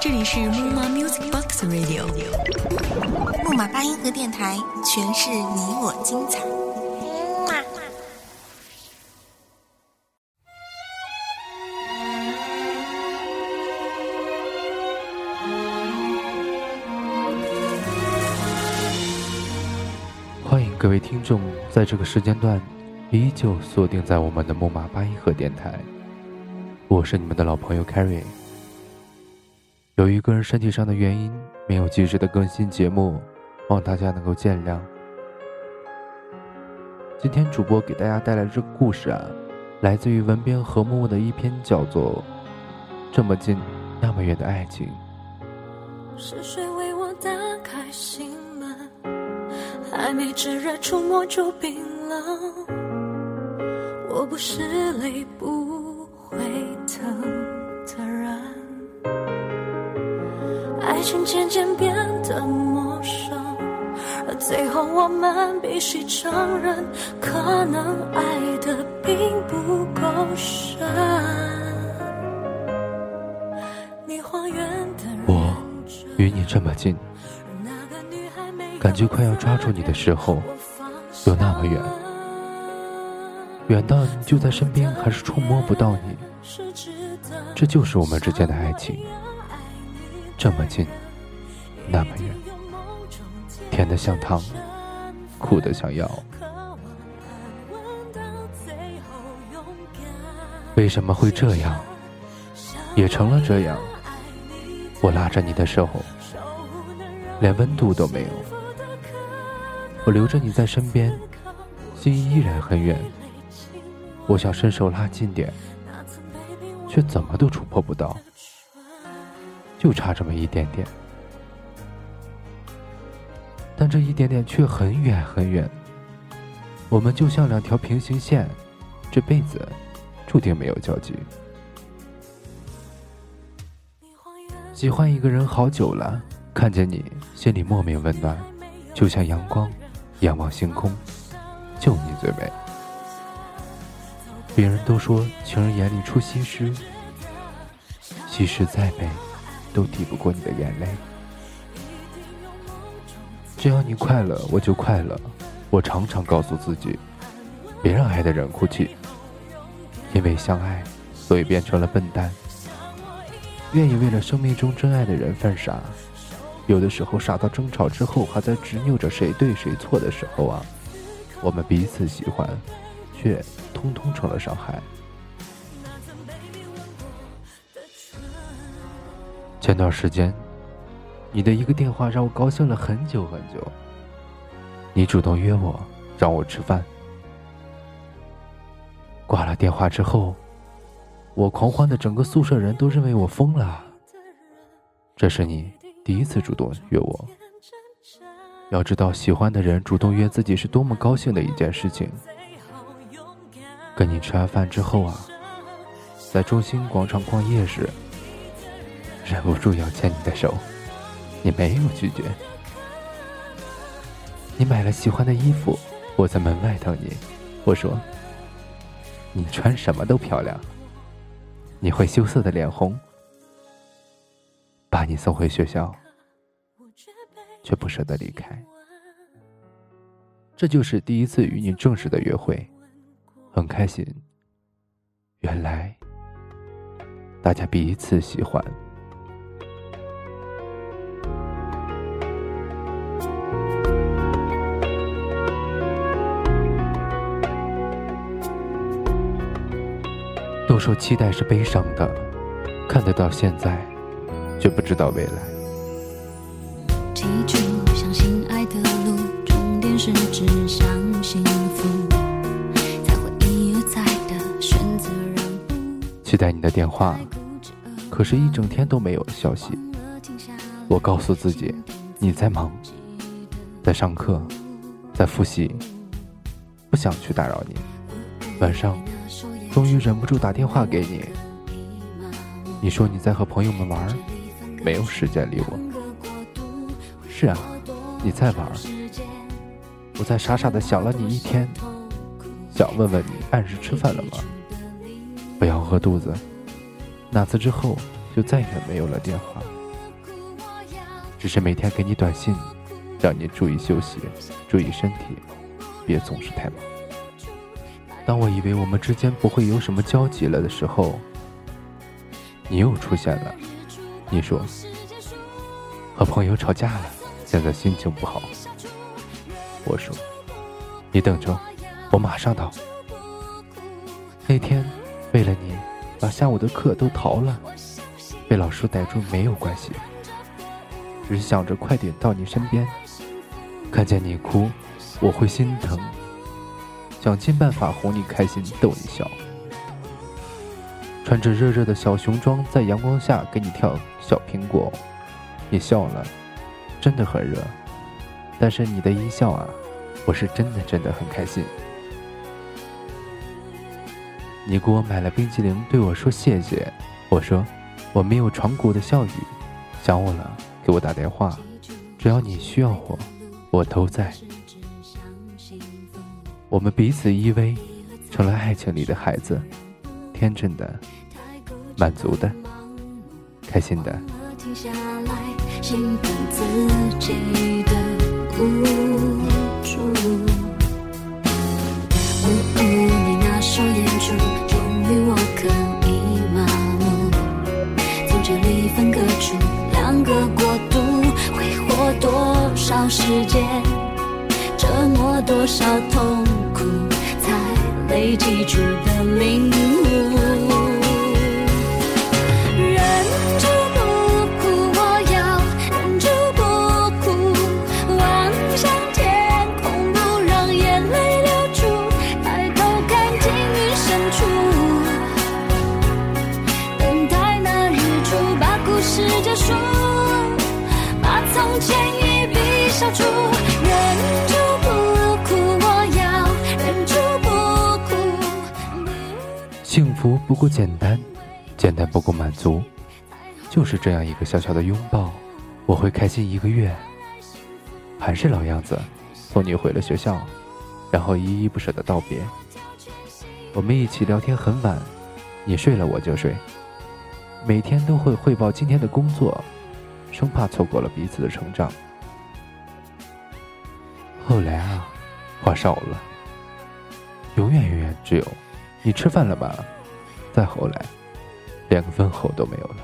这里是木马 Music Box Radio，木马八音盒电台，诠释你我精彩。欢迎各位听众在这个时间段依旧锁定在我们的木马八音盒电台，我是你们的老朋友 Carrie。由于个人身体上的原因，没有及时的更新节目，望大家能够见谅。今天主播给大家带来这个故事啊，来自于文编何木木的一篇叫做《这么近那么远的爱情》。是谁为我打开心门？还没炙热触摸就冰冷。我不是泪不会情渐渐变得陌生，而最后我们必须承认，可能爱的并不够深。你还原的我与你这么近，感觉快要抓住你的时候，有那么远，远到你就在身边，还是触摸不到你。这就是我们之间的爱情，这么近，那么远，甜的像糖，苦的像药。为什么会这样？也成了这样。我拉着你的手，连温度都没有。我留着你在身边，心依然很远。我想伸手拉近点，却怎么都触碰不到，就差这么一点点。但这一点点却很远很远。我们就像两条平行线，这辈子注定没有交集。喜欢一个人好久了，看见你心里莫名温暖，就像阳光，仰望星空，就你最美。别人都说情人眼里出西施，西施再美，都抵不过你的眼泪。只要你快乐，我就快乐。我常常告诉自己，别让爱的人哭泣，因为相爱，所以变成了笨蛋。愿意为了生命中真爱的人犯傻，有的时候傻到争吵之后还在执拗着谁对谁错的时候啊，我们彼此喜欢，却通通成了伤害。前段时间，你的一个电话让我高兴了很久很久。你主动约我，让我吃饭。挂了电话之后。我狂欢的整个宿舍人都认为我疯了。这是你第一次主动约我。要知道，喜欢的人主动约自己是多么高兴的一件事情。跟你吃完饭之后啊，在中心广场逛夜时，忍不住要牵你的手，你没有拒绝。你买了喜欢的衣服，我在门外等你。我说，你穿什么都漂亮。你会羞涩的脸红，把你送回学校，却不舍得离开。这就是第一次与你正式的约会，很开心。原来大家彼此喜欢。说期待是悲伤的，看得到现在，却不知道未来。记住，相信爱的路，终点是指向幸福，才会一而再的选择让步。期待你的电话，可是，一整天都没有消息。我告诉自己，你在忙，在上课，在复习，不想去打扰你。晚上。终于忍不住打电话给你，你说你在和朋友们玩，没有时间理我。是啊，你在玩。我在傻傻的想了你一天，想问问你按时吃饭了吗？不要饿肚子，那次之后就再也没有了电话，只是每天给你短信，让你注意休息，注意身体，别总是太忙。当我以为我们之间不会有什么交集了的时候，你又出现了。你说和朋友吵架了，现在心情不好。我说你等着，我马上到。那天为了你，把下午的课都逃了，被老师逮住没有关系，只想着快点到你身边。看见你哭，我会心疼，想尽办法哄你开心，逗你笑。穿着热热的小熊装，在阳光下给你跳小苹果，你笑了，真的很热，但是你的一笑啊，我是真的真的很开心。你给我买了冰淇淋，对我说谢谢，我说我没有传古的笑语，想我了给我打电话，只要你需要我，我都在。我们彼此依偎，成了爱情里的孩子，天真的。满足的，开心的。停下来，心疼自己的无助。呜呜，你那双眼珠，终于我可以麻木。从这里分割出两个国度，挥霍多少时间，折磨多少，累积出的灵。不够简单，简单不够满足，就是这样一个小小的拥抱，我会开心一个月。还是老样子，送你回了学校，然后依依不舍的道别。我们一起聊天很晚，你睡了我就睡，每天都会汇报今天的工作，生怕错过了彼此的成长。后来啊，话少了，永远永远只有，你吃饭了吗？再后来，连个问候都没有了。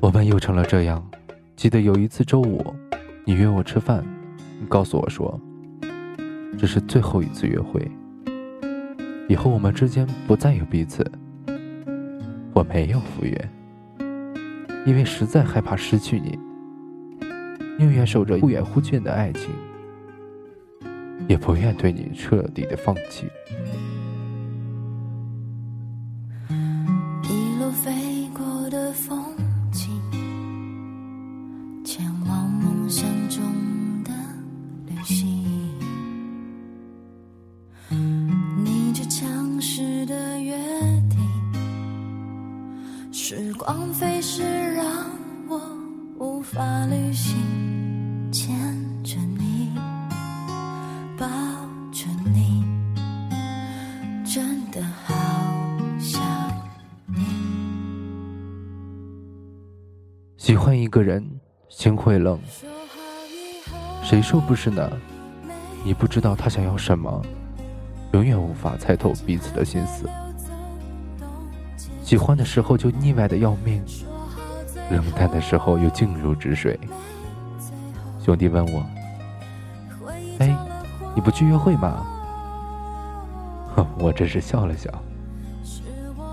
我们又成了这样。记得有一次周五，你约我吃饭，你告诉我说，这是最后一次约会，以后我们之间不再有彼此。我没有赴约，因为实在害怕失去你，宁愿守着忽远忽近的爱情，也不愿对你彻底的放弃。时光飞逝，让我无法旅行。牵着你，抱着你，真的好想你。喜欢一个人，心会冷。谁说不是呢？你不知道他想要什么，永远无法猜透彼此的心思。喜欢的时候就腻歪的要命，冷淡的时候又静如止水。兄弟问我：“哎，你不去约会吗？”哼，我只是笑了笑。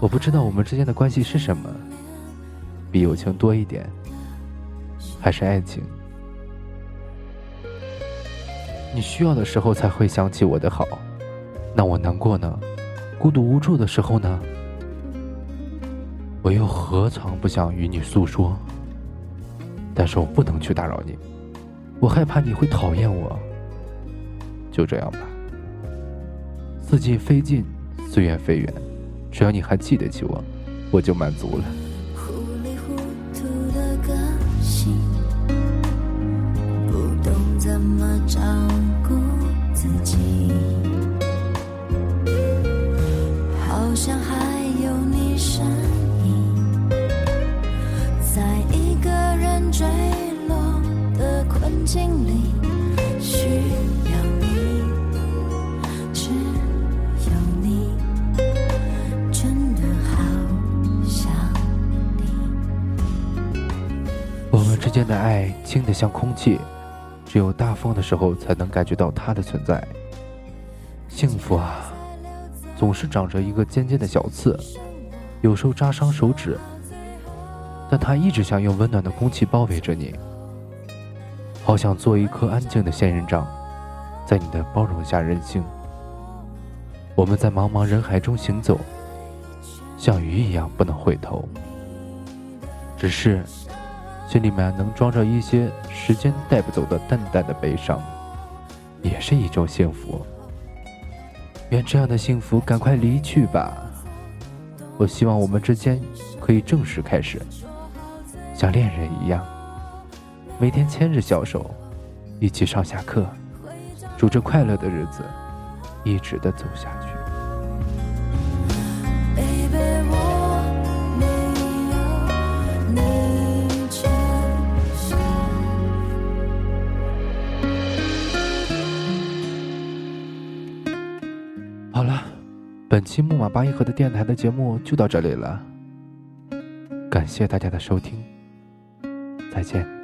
我不知道我们之间的关系是什么，比友情多一点，还是爱情？你需要的时候才会想起我的好，那我难过呢？孤独无助的时候呢？我又何尝不想与你诉说？但是我不能去打扰你，我害怕你会讨厌我，就这样吧。四季飞尽，岁月飞远，只要你还记得起我，我就满足了。糊里糊涂的个性，不懂怎么照之间的爱轻得像空气，只有大风的时候才能感觉到它的存在。幸福啊，总是长着一个尖尖的小刺，有时候扎伤手指，但它一直想用温暖的空气包围着你。好想做一颗安静的仙人掌，在你的包容下任性。我们在茫茫人海中行走，像鱼一样不能回头。只是。心里面能装着一些时间带不走的淡淡的悲伤，也是一种幸福。愿这样的幸福赶快离去吧。我希望我们之间可以正式开始，像恋人一样，每天牵着小手，一起上下课，数着快乐的日子，一直的走下去。本期木马八音盒的电台的节目就到这里了，感谢大家的收听，再见。